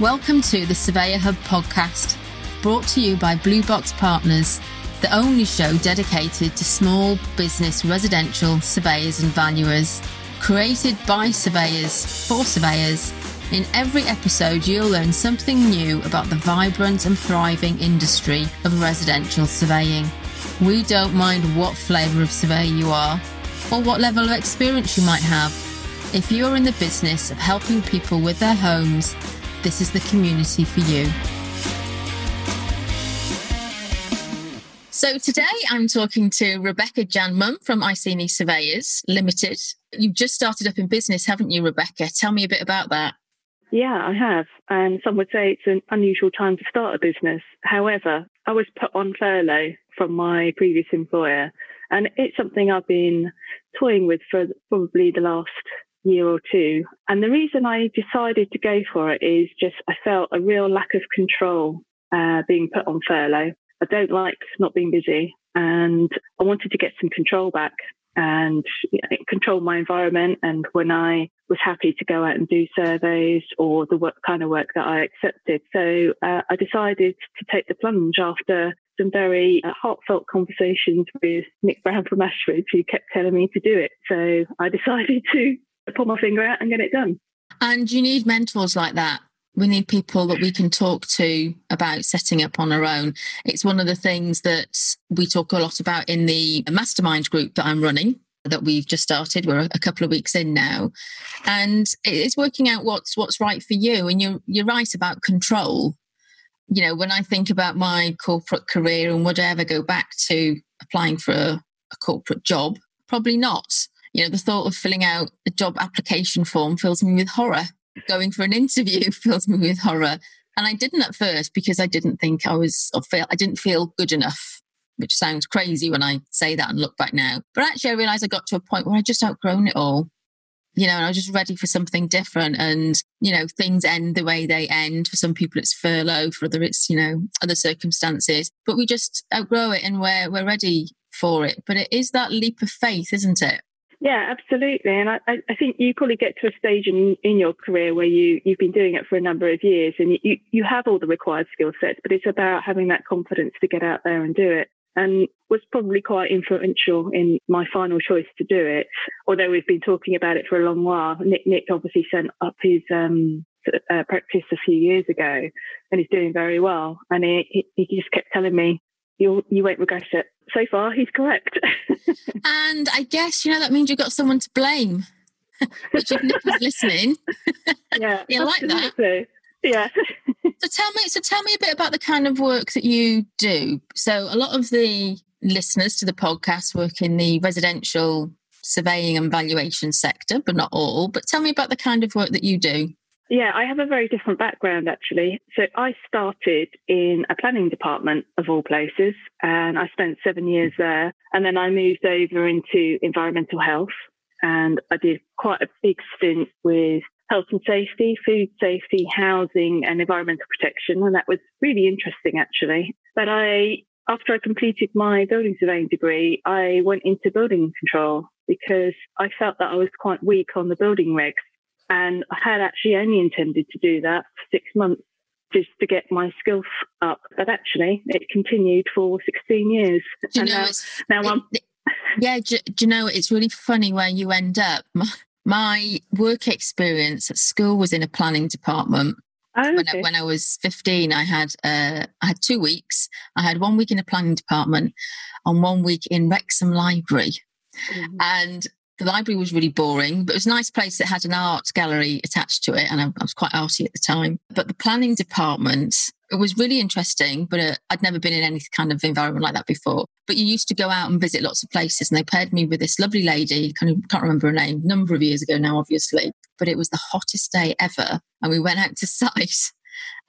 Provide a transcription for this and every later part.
Welcome to the Surveyor Hub podcast, brought to you by Blue Box Partners, the only show dedicated to small business residential surveyors and valuers. Created by surveyors for surveyors, in every episode you'll learn something new about the vibrant and thriving industry of residential surveying. We don't mind what flavour of surveyor you are or what level of experience you might have. If you're in the business of helping people with their homes, this is the community for you. So today I'm talking to Rebecca Janman from Iceni Surveyors Limited. You've just started up in business, haven't you, Rebecca? Tell me a bit about that. Yeah, I have. And some would say it's an unusual time to start a business. However, I was put on furlough from my previous employer. And it's something I've been toying with for probably the last year or two. And the reason I decided to go for it is just I felt a real lack of control uh, being put on furlough. I don't like not being busy and I wanted to get some control back and you know, control my environment. And when I was happy to go out and do surveys or the work, kind of work that I accepted. So uh, I decided to take the plunge after some very uh, heartfelt conversations with Nick Brown from Ashford, who kept telling me to do it. So I decided to pull my finger out and get it done. And you need mentors like that. We need people that we can talk to about setting up on our own. It's one of the things that we talk a lot about in the mastermind group that I'm running that we've just started. We're a couple of weeks in now, and it's working out what's what's right for you. And you're you're right about control you know, when I think about my corporate career and would I ever go back to applying for a, a corporate job? Probably not. You know, the thought of filling out a job application form fills me with horror. Going for an interview fills me with horror. And I didn't at first because I didn't think I was, or feel, I didn't feel good enough, which sounds crazy when I say that and look back now. But actually, I realized I got to a point where I just outgrown it all you know, and I was just ready for something different. And, you know, things end the way they end. For some people, it's furlough, for other, it's, you know, other circumstances. But we just outgrow it and we're, we're ready for it. But it is that leap of faith, isn't it? Yeah, absolutely. And I, I think you probably get to a stage in, in your career where you, you've been doing it for a number of years and you, you have all the required skill sets, but it's about having that confidence to get out there and do it and was probably quite influential in my final choice to do it. Although we've been talking about it for a long while. Nick, Nick obviously sent up his um, uh, practice a few years ago, and he's doing very well. And he, he, he just kept telling me, "You you won't regret it." So far, he's correct. and I guess you know that means you've got someone to blame. Which if Nick is listening, yeah, you like that yeah. so tell me, so tell me a bit about the kind of work that you do. So a lot of the listeners to the podcast work in the residential surveying and valuation sector, but not all. But tell me about the kind of work that you do. Yeah, I have a very different background actually. So I started in a planning department of all places, and I spent seven years there. And then I moved over into environmental health, and I did quite a big stint with health and safety, food safety, housing, and environmental protection. And that was really interesting, actually. But I, after I completed my building surveying degree, I went into building control because I felt that I was quite weak on the building regs. And I had actually only intended to do that for six months just to get my skills up. But actually, it continued for 16 years. Do you and know, now, now I'm. Yeah, do, do, you know, it's really funny where you end up. My work experience at school was in a planning department. Oh, okay. when, I, when, I, was 15, I had uh, I had two weeks. I had one week in a planning department and one week in Wrexham Library. Mm-hmm. And the library was really boring, but it was a nice place that had an art gallery attached to it. And I, I was quite arty at the time. But the planning department, it was really interesting, but uh, I'd never been in any kind of environment like that before. But you used to go out and visit lots of places, and they paired me with this lovely lady. Kind of can't remember her name, number of years ago now, obviously. But it was the hottest day ever, and we went out to site,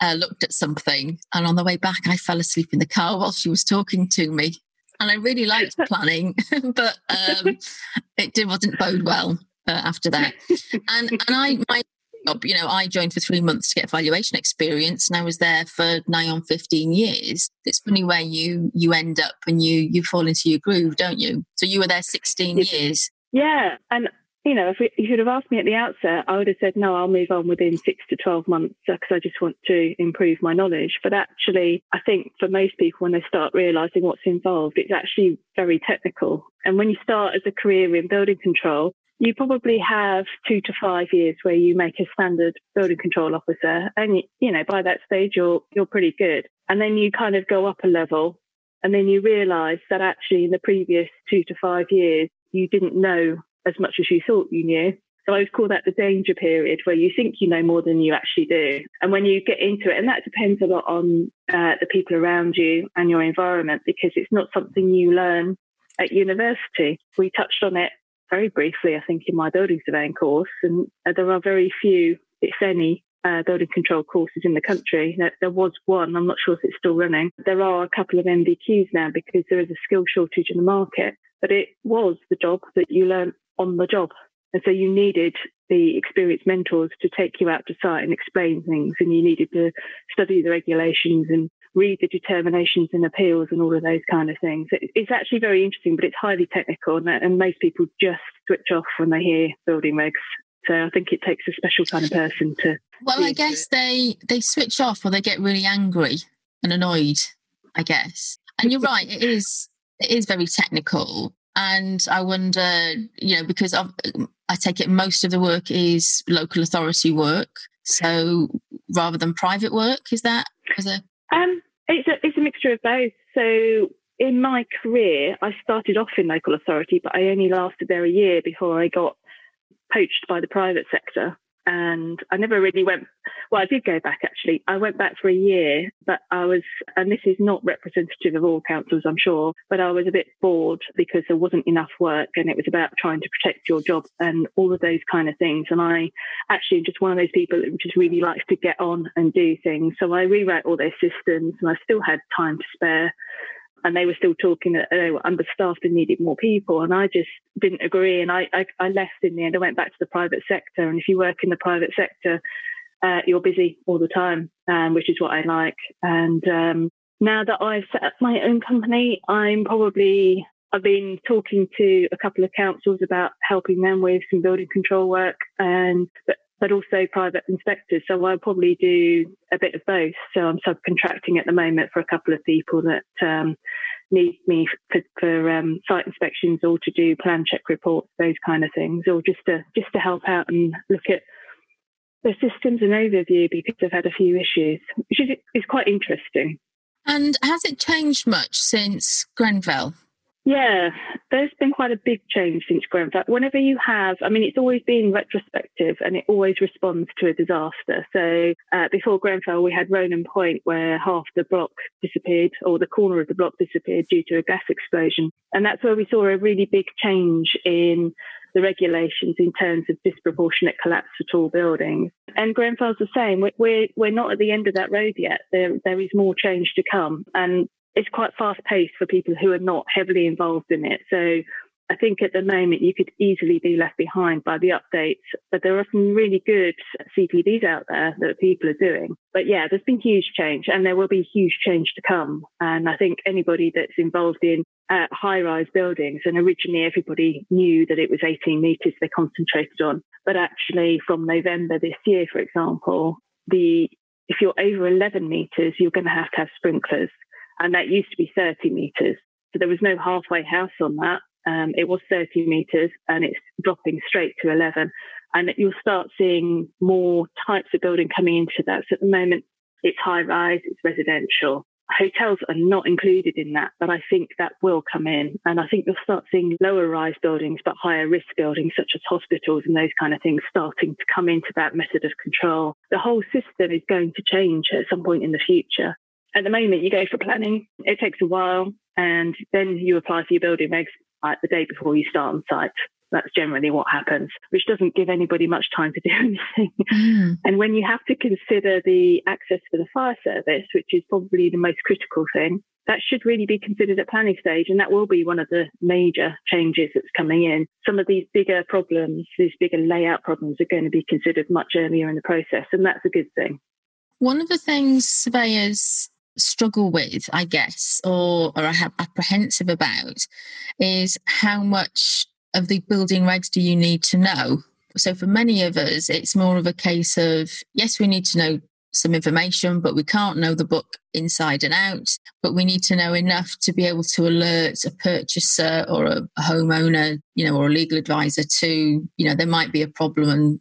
uh, looked at something, and on the way back, I fell asleep in the car while she was talking to me. And I really liked planning, but um, it did, wasn't bode well uh, after that. And and I my job. You know, I joined for three months to get valuation experience, and I was there for nigh on fifteen years. It's funny where you you end up and you you fall into your groove, don't you? So you were there sixteen years. Yeah, and you know, if you should have asked me at the outset, I would have said, no, I'll move on within six to 12 months uh, because I just want to improve my knowledge. But actually, I think for most people, when they start realizing what's involved, it's actually very technical. And when you start as a career in building control, you probably have two to five years where you make a standard building control officer. And, you know, by that stage, you're, you're pretty good. And then you kind of go up a level and then you realize that actually in the previous two to five years, you didn't know as much as you thought you knew. So I would call that the danger period where you think you know more than you actually do. And when you get into it, and that depends a lot on uh, the people around you and your environment because it's not something you learn at university. We touched on it very briefly, I think, in my building surveying course. And uh, there are very few, if any, uh, building control courses in the country. There, there, was one, I'm not sure if it's still running. There are a couple of NVQs now because there is a skill shortage in the market, but it was the job that you learned on the job. And so you needed the experienced mentors to take you out to site and explain things, and you needed to study the regulations and read the determinations and appeals and all of those kind of things. It's actually very interesting, but it's highly technical, and most people just switch off when they hear building regs. So I think it takes a special kind of person to. Well, I guess they they switch off or they get really angry and annoyed. I guess, and you're right. It is it is very technical, and I wonder, you know, because I've, I take it most of the work is local authority work. So rather than private work, is that is a um, it's a it's a mixture of both. So in my career, I started off in local authority, but I only lasted there a year before I got poached by the private sector and I never really went. Well, I did go back actually. I went back for a year, but I was, and this is not representative of all councils, I'm sure, but I was a bit bored because there wasn't enough work and it was about trying to protect your job and all of those kind of things. And I actually am just one of those people that just really likes to get on and do things. So I rewrote all their systems and I still had time to spare and they were still talking that they were understaffed and needed more people. And I just didn't agree. And I, I, I, left in the end. I went back to the private sector. And if you work in the private sector, uh, you're busy all the time, um, which is what I like. And um, now that I've set up my own company, I'm probably I've been talking to a couple of councils about helping them with some building control work, and but but also private inspectors. So I'll probably do a bit of both. So I'm subcontracting at the moment for a couple of people that um, need me for, for um, site inspections or to do plan check reports, those kind of things, or just to just to help out and look at the systems and overview because I've had a few issues, which is, is quite interesting. And has it changed much since Grenfell? Yeah, there's been quite a big change since Grenfell. Whenever you have, I mean, it's always been retrospective and it always responds to a disaster. So uh, before Grenfell, we had Ronan Point where half the block disappeared or the corner of the block disappeared due to a gas explosion. And that's where we saw a really big change in the regulations in terms of disproportionate collapse for tall buildings. And Grenfell's the same. We're, we're not at the end of that road yet. There, there is more change to come. And it's quite fast paced for people who are not heavily involved in it. So I think at the moment you could easily be left behind by the updates, but there are some really good CPDs out there that people are doing. But yeah, there's been huge change and there will be huge change to come. And I think anybody that's involved in uh, high rise buildings, and originally everybody knew that it was 18 metres they concentrated on. But actually from November this year, for example, the if you're over 11 metres, you're going to have to have sprinklers and that used to be 30 meters. So there was no halfway house on that. Um, it was 30 meters and it's dropping straight to 11. And you'll start seeing more types of building coming into that. So at the moment, it's high rise, it's residential. Hotels are not included in that, but I think that will come in. And I think you'll start seeing lower rise buildings, but higher risk buildings, such as hospitals and those kind of things, starting to come into that method of control. The whole system is going to change at some point in the future at the moment, you go for planning. It takes a while, and then you apply for your building regs like the day before you start on site. That's generally what happens, which doesn't give anybody much time to do anything. Mm. And when you have to consider the access for the fire service, which is probably the most critical thing, that should really be considered at planning stage. And that will be one of the major changes that's coming in. Some of these bigger problems, these bigger layout problems are going to be considered much earlier in the process. And that's a good thing. One of the things surveyors struggle with, I guess, or, or I have apprehensive about is how much of the building regs do you need to know? So for many of us, it's more of a case of yes, we need to know some information, but we can't know the book inside and out. But we need to know enough to be able to alert a purchaser or a, homeowner, you know, or a legal advisor to, you know, there might be a problem and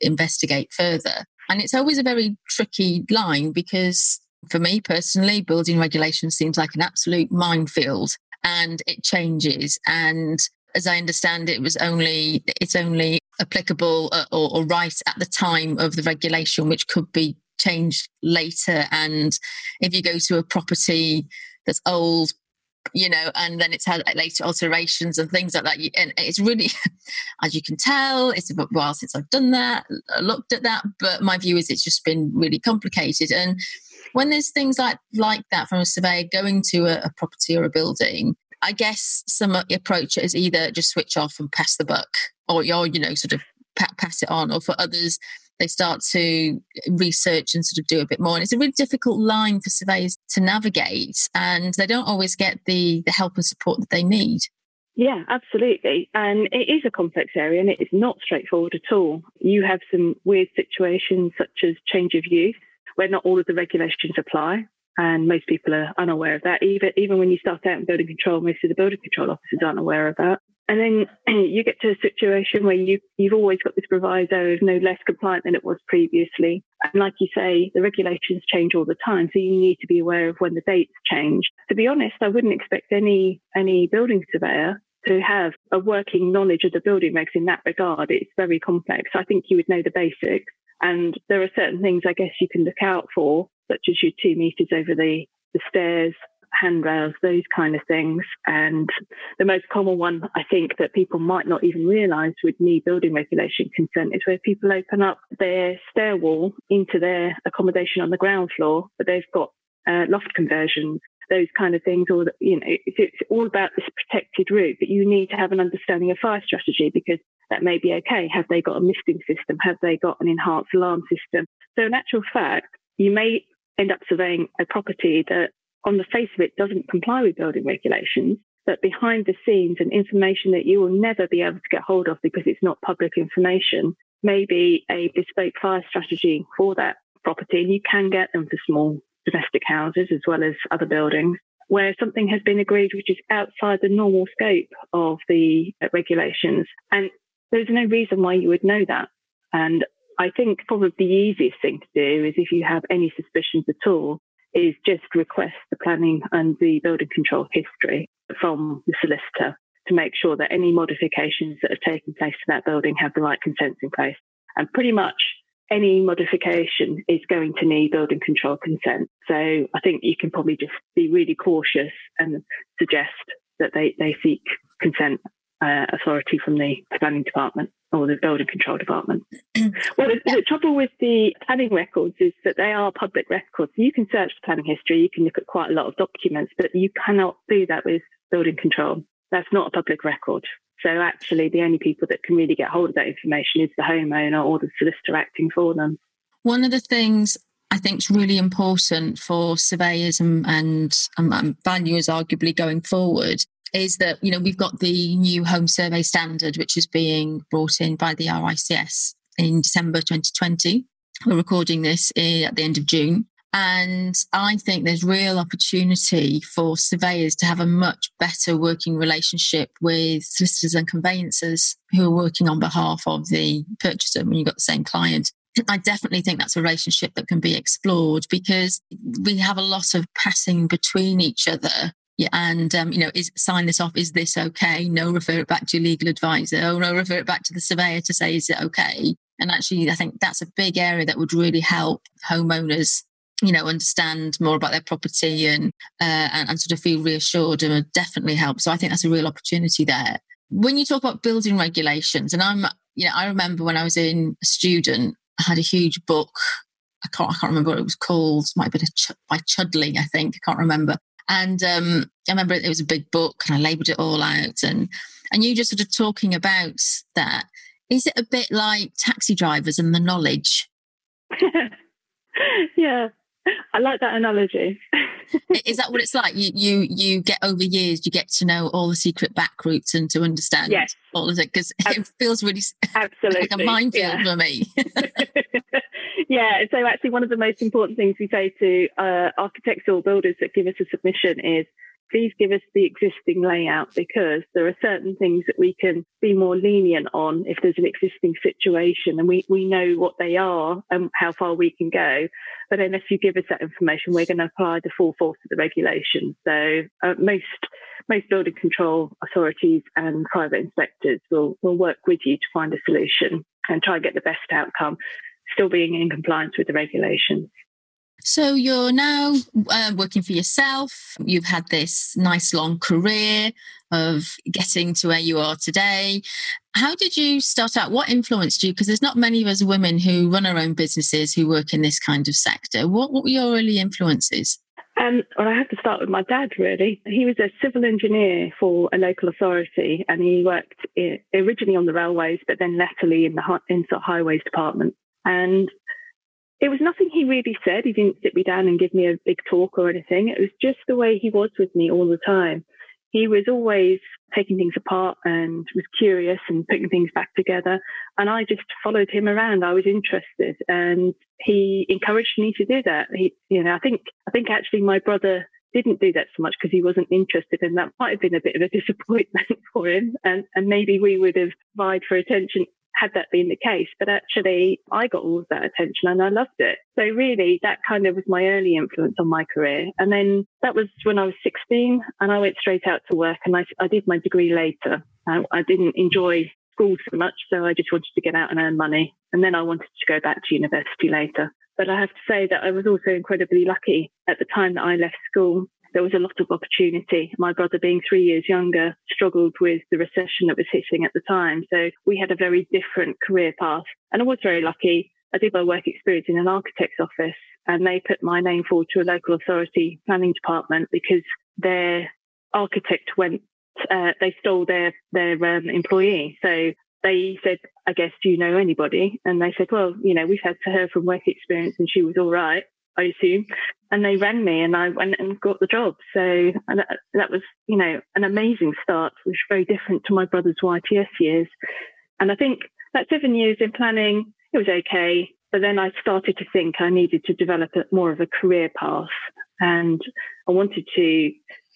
investigate further. And it's always a very tricky line because for me personally, building regulation seems like an absolute minefield and it changes. And as I understand it, was only it's only applicable uh, or, or right at the time of the regulation, which could be changed later. And if you go to a property that's old, you know, and then it's had later alterations and things like that. And it's really, as you can tell, it's a while since I've done that, looked at that. But my view is it's just been really complicated. And when there's things like like that from a surveyor going to a, a property or a building, I guess some approach is either just switch off and pass the buck, or you're, you know, sort of pass it on, or for others, they start to research and sort of do a bit more. And it's a really difficult line for surveyors to navigate, and they don't always get the, the help and support that they need. Yeah, absolutely. And it is a complex area and it is not straightforward at all. You have some weird situations such as change of use, where not all of the regulations apply. And most people are unaware of that. Even even when you start out in building control, most of the building control officers aren't aware of that. And then you get to a situation where you, you've always got this proviso of no less compliant than it was previously. And like you say, the regulations change all the time. So you need to be aware of when the dates change. To be honest, I wouldn't expect any, any building surveyor to have a working knowledge of the building regs in that regard. It's very complex. I think you would know the basics. And there are certain things I guess you can look out for, such as your two meters over the, the stairs, handrails, those kind of things. And the most common one, I think, that people might not even realise with new building regulation consent is where people open up their stair wall into their accommodation on the ground floor, but they've got uh, loft conversions. Those kind of things, or you know, it's, it's all about this protected route. But you need to have an understanding of fire strategy because that may be okay. Have they got a misting system? Have they got an enhanced alarm system? So, in actual fact, you may end up surveying a property that on the face of it doesn't comply with building regulations, but behind the scenes and information that you will never be able to get hold of because it's not public information, may be a bespoke fire strategy for that property. And you can get them for small domestic houses as well as other buildings where something has been agreed which is outside the normal scope of the regulations. And there's no reason why you would know that. And I think probably the easiest thing to do is if you have any suspicions at all, is just request the planning and the building control history from the solicitor to make sure that any modifications that have taken place to that building have the right consents in place. And pretty much any modification is going to need building control consent. So I think you can probably just be really cautious and suggest that they, they seek consent uh, authority from the planning department or the building control department. well, the, the, trouble with the planning records is that they are public records. You can search the planning history, you can look at quite a lot of documents, but you cannot do that with building control. That's not a public record. So actually, the only people that can really get hold of that information is the homeowner or the solicitor acting for them. One of the things I think is really important for surveyors and, and, and valuers, arguably going forward, is that you know we've got the new home survey standard which is being brought in by the RICS in December 2020. We're recording this at the end of June. And I think there's real opportunity for surveyors to have a much better working relationship with solicitors and conveyancers who are working on behalf of the purchaser when you've got the same client. I definitely think that's a relationship that can be explored because we have a lot of passing between each other and um, you know, is sign this off. Is this okay? No, refer it back to your legal advisor. Oh no, refer it back to the surveyor to say is it okay? And actually, I think that's a big area that would really help homeowners, you know, understand more about their property and uh, and, and sort of feel reassured and would definitely help. So I think that's a real opportunity there. When you talk about building regulations, and I'm, you know, I remember when I was in a student, I had a huge book. I can't, I can't remember what it was called. It might have been Ch- by Chudley, I think. I can't remember. And um, I remember it was a big book and I labeled it all out. And, and you just sort of talking about that. Is it a bit like taxi drivers and the knowledge? yeah, I like that analogy. Is that what it's like? You you you get over years, you get to know all the secret back routes and to understand yes. all of it because it feels really absolutely like a minefield yeah. for me. yeah. So actually, one of the most important things we say to uh, architects or builders that give us a submission is please give us the existing layout because there are certain things that we can be more lenient on if there's an existing situation and we, we know what they are and how far we can go. But unless you give us that information, we're going to apply the full force of the regulation. So uh, most most building control authorities and private inspectors will, will work with you to find a solution and try and get the best outcome, still being in compliance with the regulations. So you're now uh, working for yourself. You've had this nice long career of getting to where you are today. How did you start out? What influenced you? Because there's not many of us women who run our own businesses who work in this kind of sector. What, what were your early influences? Um, well, I have to start with my dad, really. He was a civil engineer for a local authority and he worked originally on the railways, but then latterly in the in the highways department. And it was nothing he really said. He didn't sit me down and give me a big talk or anything. It was just the way he was with me all the time. He was always taking things apart and was curious and putting things back together. And I just followed him around. I was interested and he encouraged me to do that. He, you know, I think, I think actually my brother didn't do that so much because he wasn't interested and that might have been a bit of a disappointment for him and, and maybe we would have vied for attention had that been the case. But actually, I got all of that attention and I loved it. So really, that kind of was my early influence on my career. And then that was when I was 16 and I went straight out to work and I, I did my degree later. I, I didn't enjoy school so much, so I just wanted to get out and earn money. And then I wanted to go back to university later. But I have to say that I was also incredibly lucky at the time that I left school there was a lot of opportunity. My brother, being three years younger, struggled with the recession that was hitting at the time. So we had a very different career path. And I was very lucky. I did my work experience in an architect's office and they put my name forward to a local authority planning department because their architect went, uh, they stole their, their um, employee. So they said, I guess, do you know anybody? And they said, well, you know, we've had her from work experience and she was all right. I assume. And they rang me and I went and got the job. So that, that was, you know, an amazing start, which was very different to my brother's YTS years. And I think that seven years in planning, it was okay. But then I started to think I needed to develop a, more of a career path. And I wanted to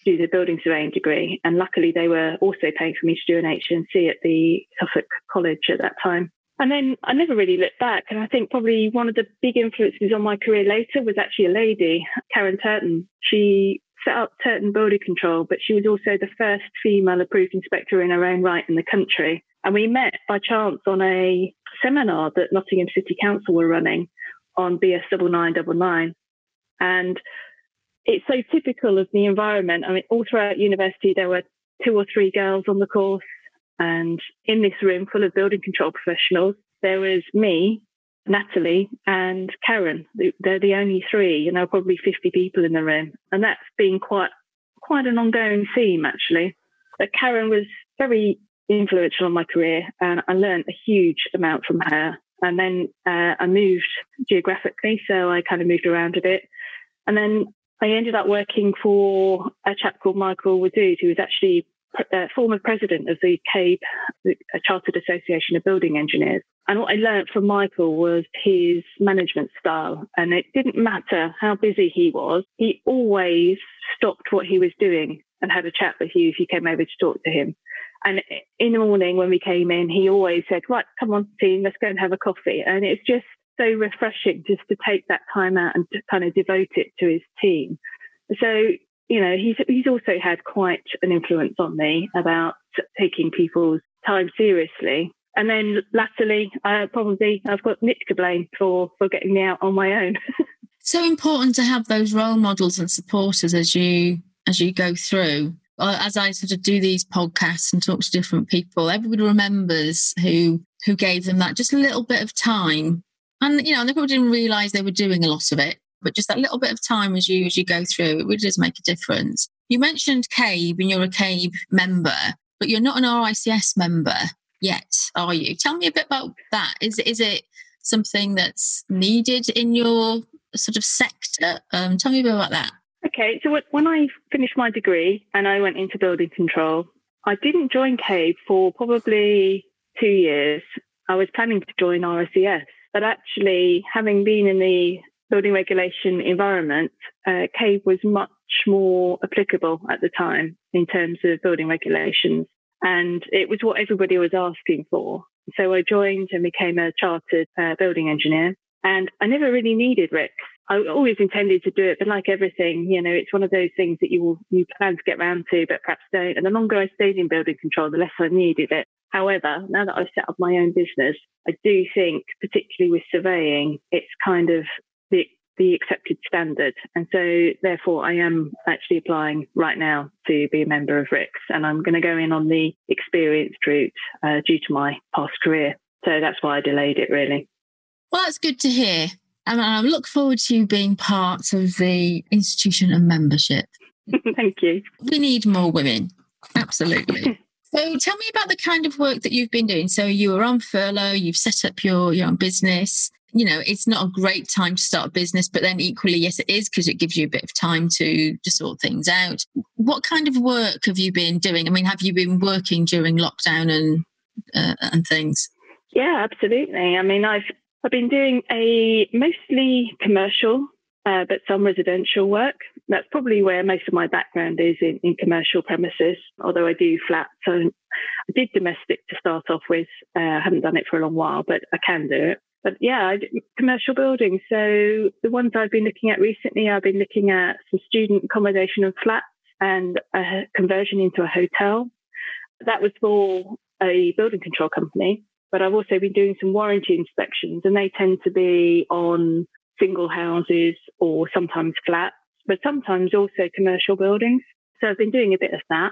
do the building surveying degree. And luckily, they were also paying for me to do an HNC at the Suffolk College at that time. And then I never really looked back. And I think probably one of the big influences on my career later was actually a lady, Karen Turton. She set up Turton Building Control, but she was also the first female approved inspector in her own right in the country. And we met by chance on a seminar that Nottingham City Council were running on BS 9999. And it's so typical of the environment. I mean, all throughout university, there were two or three girls on the course. And in this room full of building control professionals, there was me, Natalie, and Karen. They're the only three, you know, probably 50 people in the room. And that's been quite, quite an ongoing theme, actually. But Karen was very influential on my career and I learned a huge amount from her. And then uh, I moved geographically, so I kind of moved around a bit. And then I ended up working for a chap called Michael Wadood, who was actually uh, former president of the CABE, the Chartered Association of Building Engineers. And what I learned from Michael was his management style. And it didn't matter how busy he was, he always stopped what he was doing and had a chat with you if you came over to talk to him. And in the morning when we came in, he always said, Right, come on, team, let's go and have a coffee. And it's just so refreshing just to take that time out and to kind of devote it to his team. So you know, he's he's also had quite an influence on me about taking people's time seriously. And then latterly, uh, probably I've got Nick to blame for for getting me out on my own. so important to have those role models and supporters as you as you go through. As I sort of do these podcasts and talk to different people, everybody remembers who who gave them that just a little bit of time, and you know, they probably didn't realise they were doing a lot of it but just that little bit of time as you as you go through, it really does make a difference. You mentioned CABE and you're a CABE member, but you're not an RICS member yet, are you? Tell me a bit about that. Is is it something that's needed in your sort of sector. Um, tell me a bit about that. Okay, so when I finished my degree and I went into building control, I didn't join CABE for probably two years. I was planning to join RICS, but actually, having been in the building regulation environment, uh, CABE was much more applicable at the time in terms of building regulations. And it was what everybody was asking for. So I joined and became a chartered uh, building engineer. And I never really needed RICS. I always intended to do it, but like everything, you know, it's one of those things that you will, you plan to get round to, but perhaps don't. And the longer I stayed in building control, the less I needed it. However, now that I've set up my own business, I do think, particularly with surveying, it's kind of the the accepted standard. And so therefore I am actually applying right now to be a member of RICS and I'm going to go in on the experienced route uh, due to my past career. So that's why I delayed it really. Well, that's good to hear. And I look forward to you being part of the institution and membership. Thank you. We need more women. Absolutely. so tell me about the kind of work that you've been doing. So you were on furlough, you've set up your, your own business you know, it's not a great time to start a business, but then equally, yes, it is because it gives you a bit of time to to sort things out. What kind of work have you been doing? I mean, have you been working during lockdown and uh, and things? Yeah, absolutely. I mean, I've I've been doing a mostly commercial, uh, but some residential work. That's probably where most of my background is in, in commercial premises. Although I do flats, so I did domestic to start off with. Uh, I haven't done it for a long while, but I can do it but yeah, commercial buildings. So the ones I've been looking at recently, I've been looking at some student accommodation and flats and a conversion into a hotel. That was for a building control company, but I've also been doing some warranty inspections and they tend to be on single houses or sometimes flats, but sometimes also commercial buildings. So I've been doing a bit of that.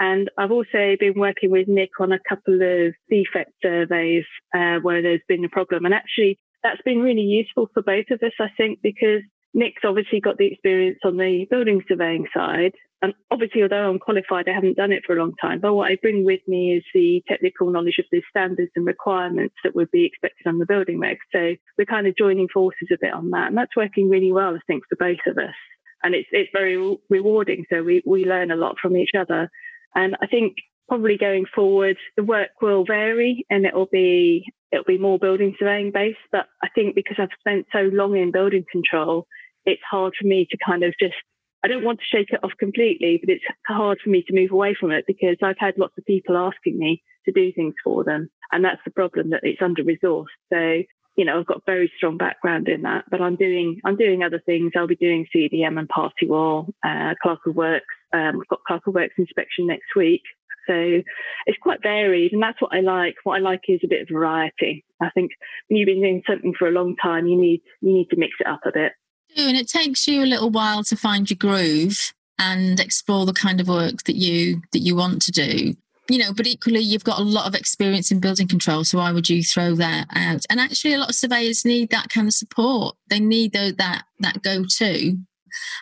And I've also been working with Nick on a couple of defect surveys uh, where there's been a problem. And actually, that's been really useful for both of us, I think, because Nick's obviously got the experience on the building surveying side. And obviously, although I'm qualified, I haven't done it for a long time. But what I bring with me is the technical knowledge of the standards and requirements that would be expected on the building reg. So we're kind of joining forces a bit on that. And that's working really well, I think, for both of us. And it's, it's very rewarding. So we, we learn a lot from each other. And I think probably going forward, the work will vary and it'll be it'll be more building surveying based. But I think because I've spent so long in building control, it's hard for me to kind of just I don't want to shake it off completely, but it's hard for me to move away from it because I've had lots of people asking me to do things for them. And that's the problem that it's under resourced. So, you know, I've got very strong background in that, but I'm doing, I'm doing other things. I'll be doing CDM and party wall, uh, works, um, we've got clerk of works inspection next week. So it's quite varied, and that's what I like. What I like is a bit of variety. I think when you've been doing something for a long time, you need you need to mix it up a bit. And it takes you a little while to find your groove and explore the kind of work that you that you want to do. You know, but equally, you've got a lot of experience in building control, so why would you throw that out? And actually, a lot of surveyors need that kind of support. They need that that go to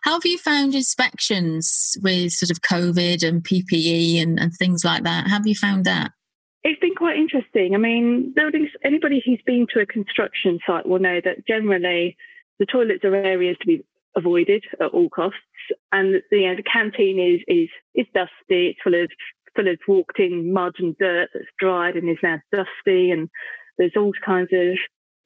how have you found inspections with sort of COVID and PPE and, and things like that? Have you found that? It's been quite interesting. I mean, buildings, anybody who's been to a construction site will know that generally the toilets are areas to be avoided at all costs. And the, you know, the canteen is, is, is dusty. It's full of, full of walked in mud and dirt that's dried and is now dusty. And there's all kinds of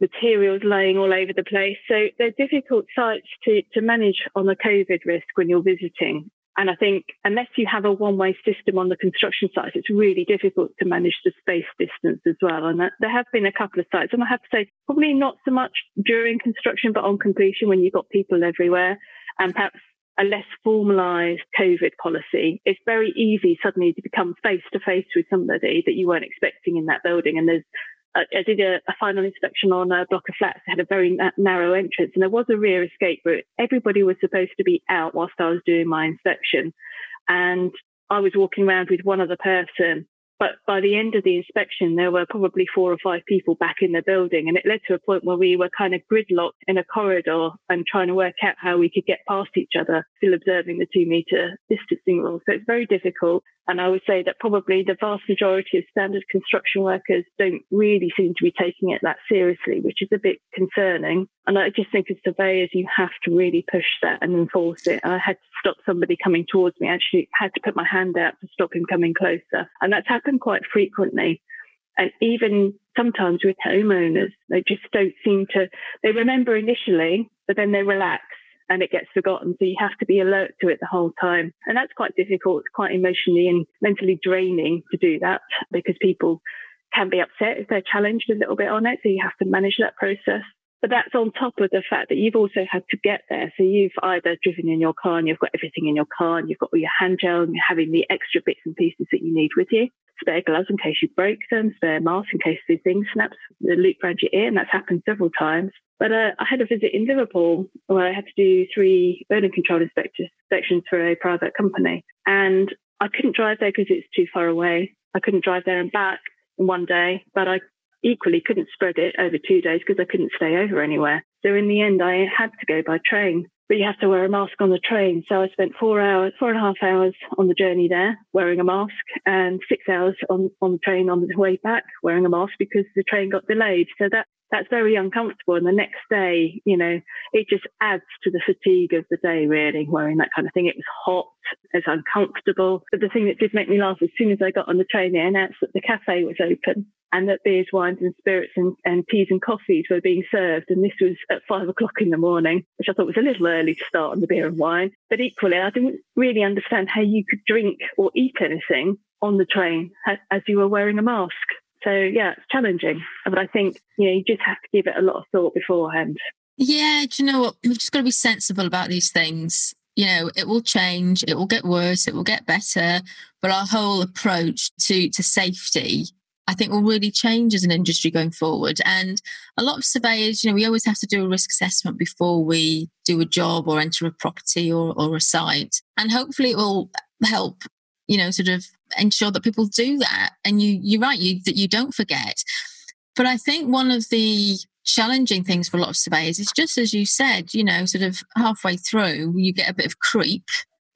materials laying all over the place. So they're difficult sites to, to manage on the COVID risk when you're visiting. And I think unless you have a one way system on the construction sites, it's really difficult to manage the space distance as well. And there have been a couple of sites, and I have to say, probably not so much during construction, but on completion when you've got people everywhere and perhaps a less formalized COVID policy, it's very easy suddenly to become face to face with somebody that you weren't expecting in that building. And there's I, did a, a, final inspection on a block of flats that had a very na- narrow entrance and there was a rear escape route. Everybody was supposed to be out whilst I was doing my inspection. And I was walking around with one other person but by the end of the inspection, there were probably four or five people back in the building. And it led to a point where we were kind of gridlocked in a corridor and trying to work out how we could get past each other, still observing the two meter distancing rule. So it's very difficult. And I would say that probably the vast majority of standard construction workers don't really seem to be taking it that seriously, which is a bit concerning. And I just think as surveyors, you have to really push that and enforce it. I had to stop somebody coming towards me. I actually had to put my hand out to stop him coming closer. And that's happened quite frequently. And even sometimes with homeowners, they just don't seem to, they remember initially, but then they relax and it gets forgotten. So you have to be alert to it the whole time. And that's quite difficult. Quite emotionally and mentally draining to do that because people can be upset if they're challenged a little bit on it. So you have to manage that process. But that's on top of the fact that you've also had to get there. So you've either driven in your car and you've got everything in your car and you've got all your hand gel and you're having the extra bits and pieces that you need with you. Spare gloves in case you break them, spare mask in case the thing snaps the loop around your ear. And that's happened several times. But uh, I had a visit in Liverpool where I had to do three building control inspections for a private company. And I couldn't drive there because it's too far away. I couldn't drive there and back in one day, but I equally couldn't spread it over two days because I couldn't stay over anywhere. So in the end, I had to go by train. But you have to wear a mask on the train. So I spent four hours, four and a half hours on the journey there wearing a mask and six hours on, on the train on the way back wearing a mask because the train got delayed. So that that's very uncomfortable. And the next day, you know, it just adds to the fatigue of the day, really, wearing that kind of thing. It was hot, it's uncomfortable. But the thing that did make me laugh, as soon as I got on the train, they announced that the cafe was open and that beers, wines, and spirits and, and teas and coffees were being served. And this was at five o'clock in the morning, which I thought was a little early to start on the beer and wine. But equally, I didn't really understand how you could drink or eat anything on the train as you were wearing a mask. So yeah, it's challenging, but I think you know you just have to give it a lot of thought beforehand. Yeah, do you know what? We've just got to be sensible about these things. You know, it will change, it will get worse, it will get better, but our whole approach to to safety I think will really change as an industry going forward. And a lot of surveyors, you know, we always have to do a risk assessment before we do a job or enter a property or, or a site. And hopefully it will help you know, sort of ensure that people do that. And you, you're right, you, that you don't forget. But I think one of the challenging things for a lot of surveyors is just as you said, you know, sort of halfway through, you get a bit of creep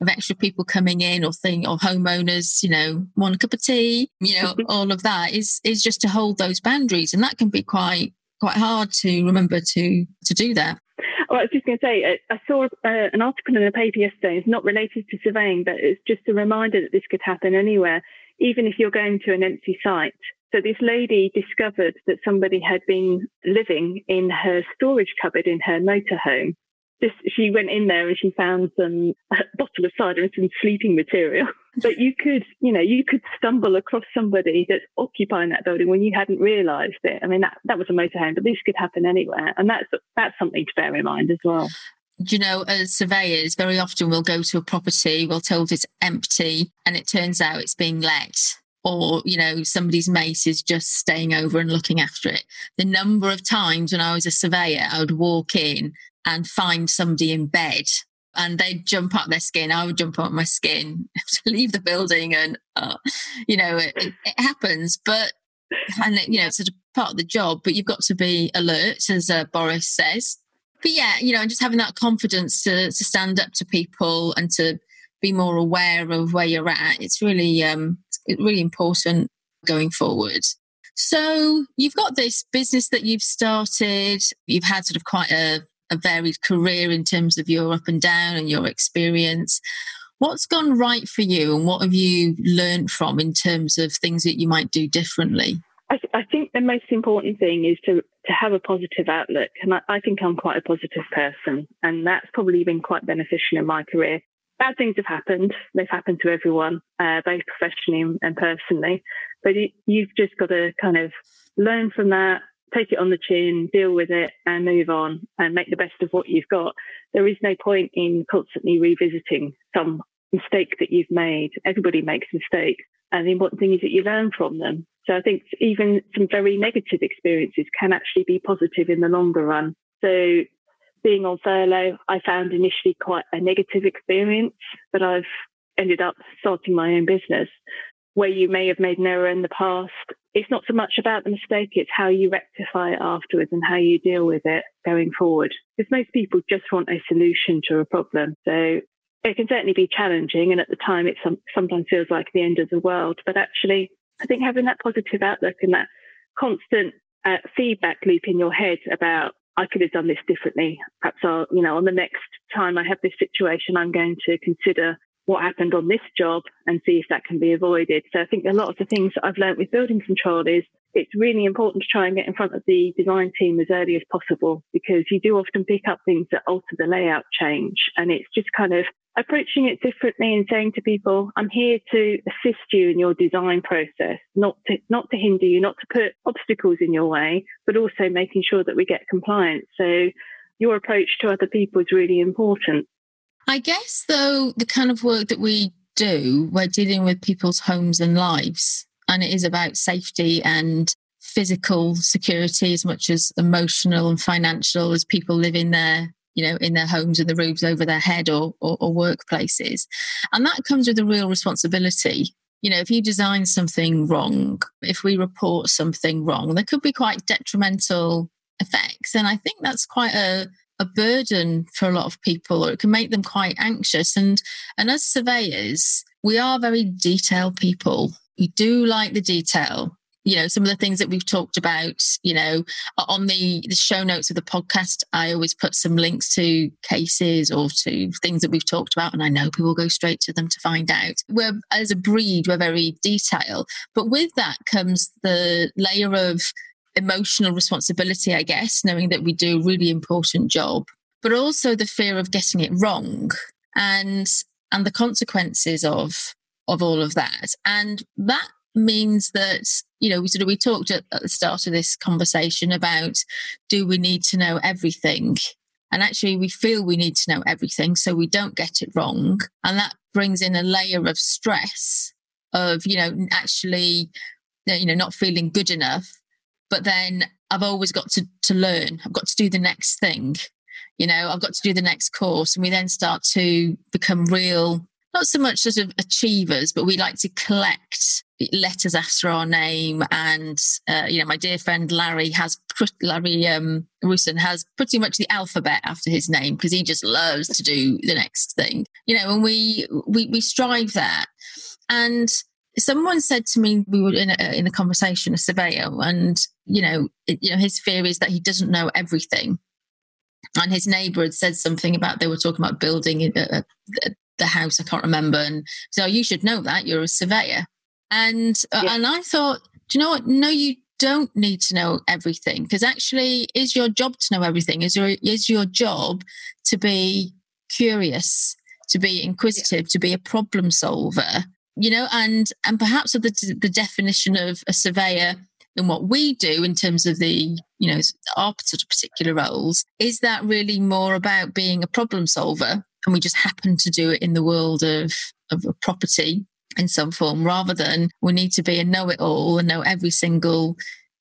of extra people coming in or thing or homeowners, you know, one cup of tea, you know, all of that is is just to hold those boundaries. And that can be quite quite hard to remember to to do that. Well, I was just going to say, uh, I saw uh, an article in a paper yesterday. It's not related to surveying, but it's just a reminder that this could happen anywhere, even if you're going to an empty site. So this lady discovered that somebody had been living in her storage cupboard in her motorhome just she went in there and she found some a bottle of cider and some sleeping material. But you could, you know, you could stumble across somebody that's occupying that building when you hadn't realised it. I mean, that that was a motorhome, but this could happen anywhere, and that's that's something to bear in mind as well. you know, as surveyors, very often we'll go to a property, we're told it's empty, and it turns out it's being let or you know somebody's mate is just staying over and looking after it the number of times when i was a surveyor i would walk in and find somebody in bed and they'd jump up their skin. I would jump up my skin to leave the building, and uh, you know it, it, happens. But and you know it's sort of part of the job. But you've got to be alert, as uh, Boris says. But yeah, you know, and just having that confidence to to stand up to people and to be more aware of where you're at. It's really um, it's really important going forward. So you've got this business that you've started. You've had sort of quite a a varied career in terms of your up and down and your experience. What's gone right for you, and what have you learned from in terms of things that you might do differently? I, th- I think the most important thing is to to have a positive outlook, and I, I think I'm quite a positive person, and that's probably been quite beneficial in my career. Bad things have happened; they've happened to everyone, uh, both professionally and personally. But it, you've just got to kind of learn from that, take it on the chin, deal with it, and move on and make the best of what you've got. There is no point in constantly revisiting some mistake that you've made. Everybody makes mistakes. And the important thing is that you learn from them. So I think even some very negative experiences can actually be positive in the longer run. So being on furlough, I found initially quite a negative experience, but I've ended up starting my own business where you may have made an error in the past it's not so much about the mistake, it's how you rectify it afterwards and how you deal with it going forward. Because most people just want a solution to a problem. So it can certainly be challenging. And at the time, it some, sometimes feels like the end of the world. But actually, I think having that positive outlook and that constant uh, feedback loop in your head about I could have done this differently. Perhaps I'll, you know, on the next time I have this situation, I'm going to consider what happened on this job and see if that can be avoided. So I think a lot of the things that I've learned with building control is it's really important to try and get in front of the design team as early as possible because you do often pick up things that alter the layout change. And it's just kind of approaching it differently and saying to people, I'm here to assist you in your design process, not to, not to hinder you, not to put obstacles in your way, but also making sure that we get compliance. So your approach to other people is really important. I guess, though, the kind of work that we do, we're dealing with people's homes and lives, and it is about safety and physical security as much as emotional and financial as people live in their you know in their homes and the roofs over their head or, or, or workplaces. And that comes with a real responsibility. You know if you design something wrong if we report something wrong there could be quite detrimental effects. And i think that's quite a a burden for a lot of people or it can make them quite anxious. And and as surveyors we are very detailed people. We do like the detail. You know some of the things that we've talked about you know on the the show notes of the podcast i always put some links to cases or to things that we've talked about and i know people go straight to them to find out. We're as a breed we're very detailed but with that comes the layer of emotional responsibility, I guess, knowing that we do a really important job, but also the fear of getting it wrong and and the consequences of of all of that. And that means that you know we sort of we talked at, at the start of this conversation about do we need to know everything and actually we feel we need to know everything so we don't get it wrong and that brings in a layer of stress of you know actually you know not feeling good enough but then I've always got to, to learn. I've got to do the next thing. You know, I've got to do the next course. And we then start to become real, not so much sort of achievers, but we like to collect letters after our name. And, uh, you know, my dear friend Larry has, Larry um, Rusin has pretty much the alphabet after his name because he just loves to do the next thing. You know, and we, we, we strive that. And someone said to me we were in a, in a conversation a surveyor and you know it, you know his fear is that he doesn't know everything. And his neighbor had said something about they were talking about building a, a, the house i can't remember and so you should know that you're a surveyor. And uh, yeah. and i thought do you know what? No you don't need to know everything because actually is your job to know everything? Is your is your job to be curious to be inquisitive yeah. to be a problem solver you know, and and perhaps the the definition of a surveyor and what we do in terms of the you know our sort of particular roles is that really more about being a problem solver and we just happen to do it in the world of of property in some form rather than we need to be a know-it-all and know every single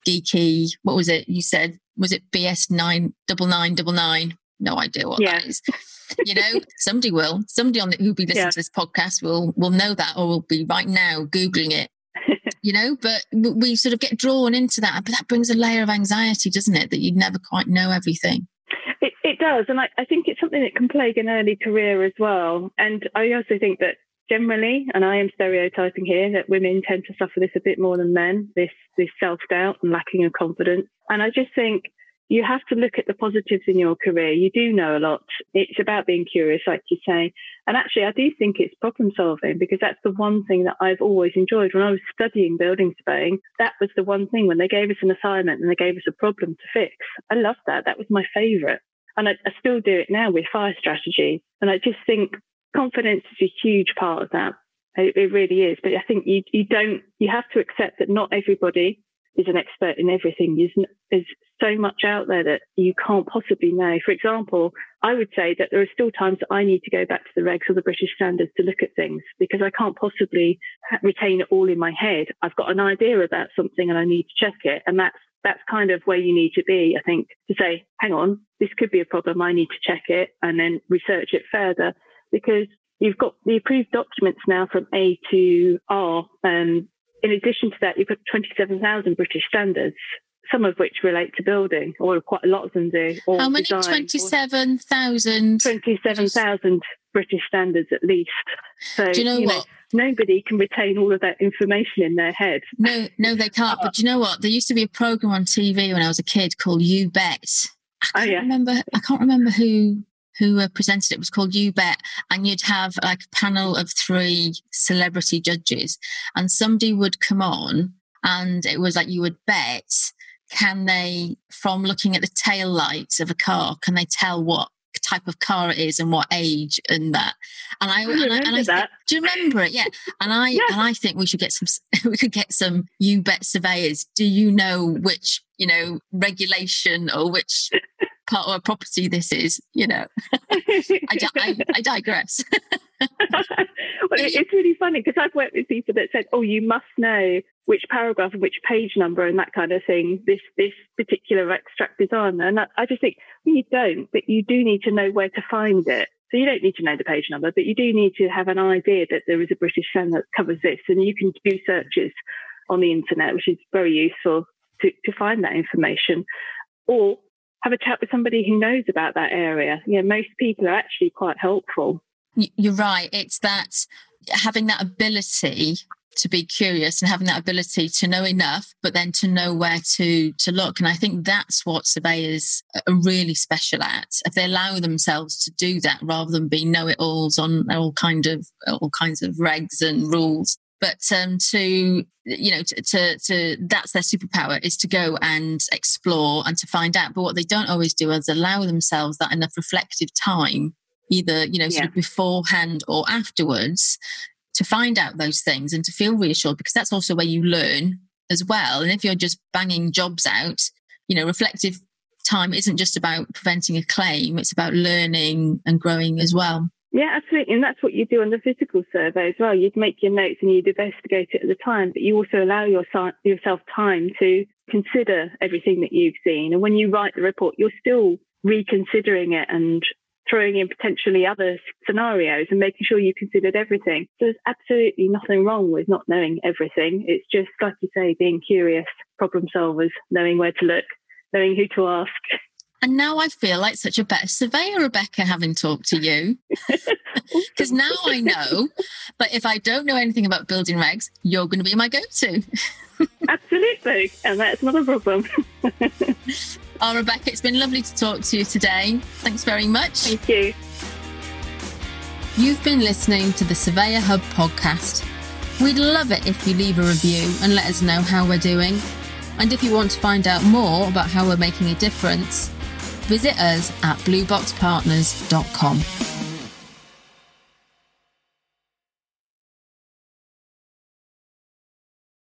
geeky what was it you said? Was it bs nine double nine double nine no idea what yeah. that is you know, somebody will. Somebody on the, who'll be listening yeah. to this podcast will will know that, or will be right now googling it. you know, but we sort of get drawn into that, but that brings a layer of anxiety, doesn't it? That you never quite know everything. It, it does, and I, I think it's something that can plague an early career as well. And I also think that generally, and I am stereotyping here, that women tend to suffer this a bit more than men, this this self doubt and lacking of confidence. And I just think you have to look at the positives in your career. You do know a lot. It's about being curious, like you say. And actually, I do think it's problem solving because that's the one thing that I've always enjoyed. When I was studying building surveying, that was the one thing when they gave us an assignment and they gave us a problem to fix. I loved that. That was my favorite. And I, I still do it now with fire strategy. And I just think confidence is a huge part of that. It, it really is. But I think you, you don't, you have to accept that not everybody is an expert in everything. There's, there's so much out there that you can't possibly know. For example, I would say that there are still times that I need to go back to the regs or the British standards to look at things because I can't possibly retain it all in my head. I've got an idea about something and I need to check it. And that's, that's kind of where you need to be, I think, to say, hang on, this could be a problem. I need to check it and then research it further because you've got the approved documents now from A to R. Um, in addition to that, you've got 27,000 British standards, some of which relate to building, or quite a lot of them do. How many? 27,000? 27,000 British standards at least. So, do you know you what? Know, nobody can retain all of that information in their head. No, no, they can't. But ah. do you know what? There used to be a program on TV when I was a kid called You Bet. I oh, can't oh, yeah. remember. I can't remember who who uh, presented it. it was called You Bet, and you'd have like a panel of three celebrity judges, and somebody would come on, and it was like you would bet can they from looking at the tail lights of a car can they tell what type of car it is and what age and that. And I, I and I, and I that. do you remember it? Yeah. And I yeah. and I think we should get some. We could get some. You bet surveyors. Do you know which you know regulation or which part of a property this is? You know, I, I, I digress. well, it's really funny because I've worked with people that said, "Oh, you must know which paragraph and which page number and that kind of thing this this particular extract is on." And I, I just think well, you don't, but you do need to know where to find it. So you don't need to know the page number, but you do need to have an idea that there is a British firm that covers this, and you can do searches on the internet, which is very useful to, to find that information. Or have a chat with somebody who knows about that area. You know, most people are actually quite helpful. You're right. It's that having that ability to be curious and having that ability to know enough but then to know where to to look and i think that's what surveyors are really special at if they allow themselves to do that rather than be know-it-alls on all kind of all kinds of regs and rules but um, to you know to, to, to that's their superpower is to go and explore and to find out. But what they don't always do is allow themselves that enough reflective time either you know sort yeah. of beforehand or afterwards to find out those things and to feel reassured because that's also where you learn as well. And if you're just banging jobs out you know reflective time isn't just about preventing a claim it's about learning and growing as well yeah absolutely and that's what you do on the physical survey as well you'd make your notes and you'd investigate it at the time but you also allow yourself time to consider everything that you've seen and when you write the report you're still reconsidering it and throwing in potentially other scenarios and making sure you considered everything. There's absolutely nothing wrong with not knowing everything. It's just, like you say, being curious, problem solvers, knowing where to look, knowing who to ask. And now I feel like such a better surveyor, Rebecca, having talked to you. Because now I know that if I don't know anything about building regs, you're going to be my go to. Absolutely. And that's not a problem. Oh, Rebecca, it's been lovely to talk to you today. Thanks very much. Thank you. You've been listening to the Surveyor Hub podcast. We'd love it if you leave a review and let us know how we're doing. And if you want to find out more about how we're making a difference, visit us at blueboxpartners.com.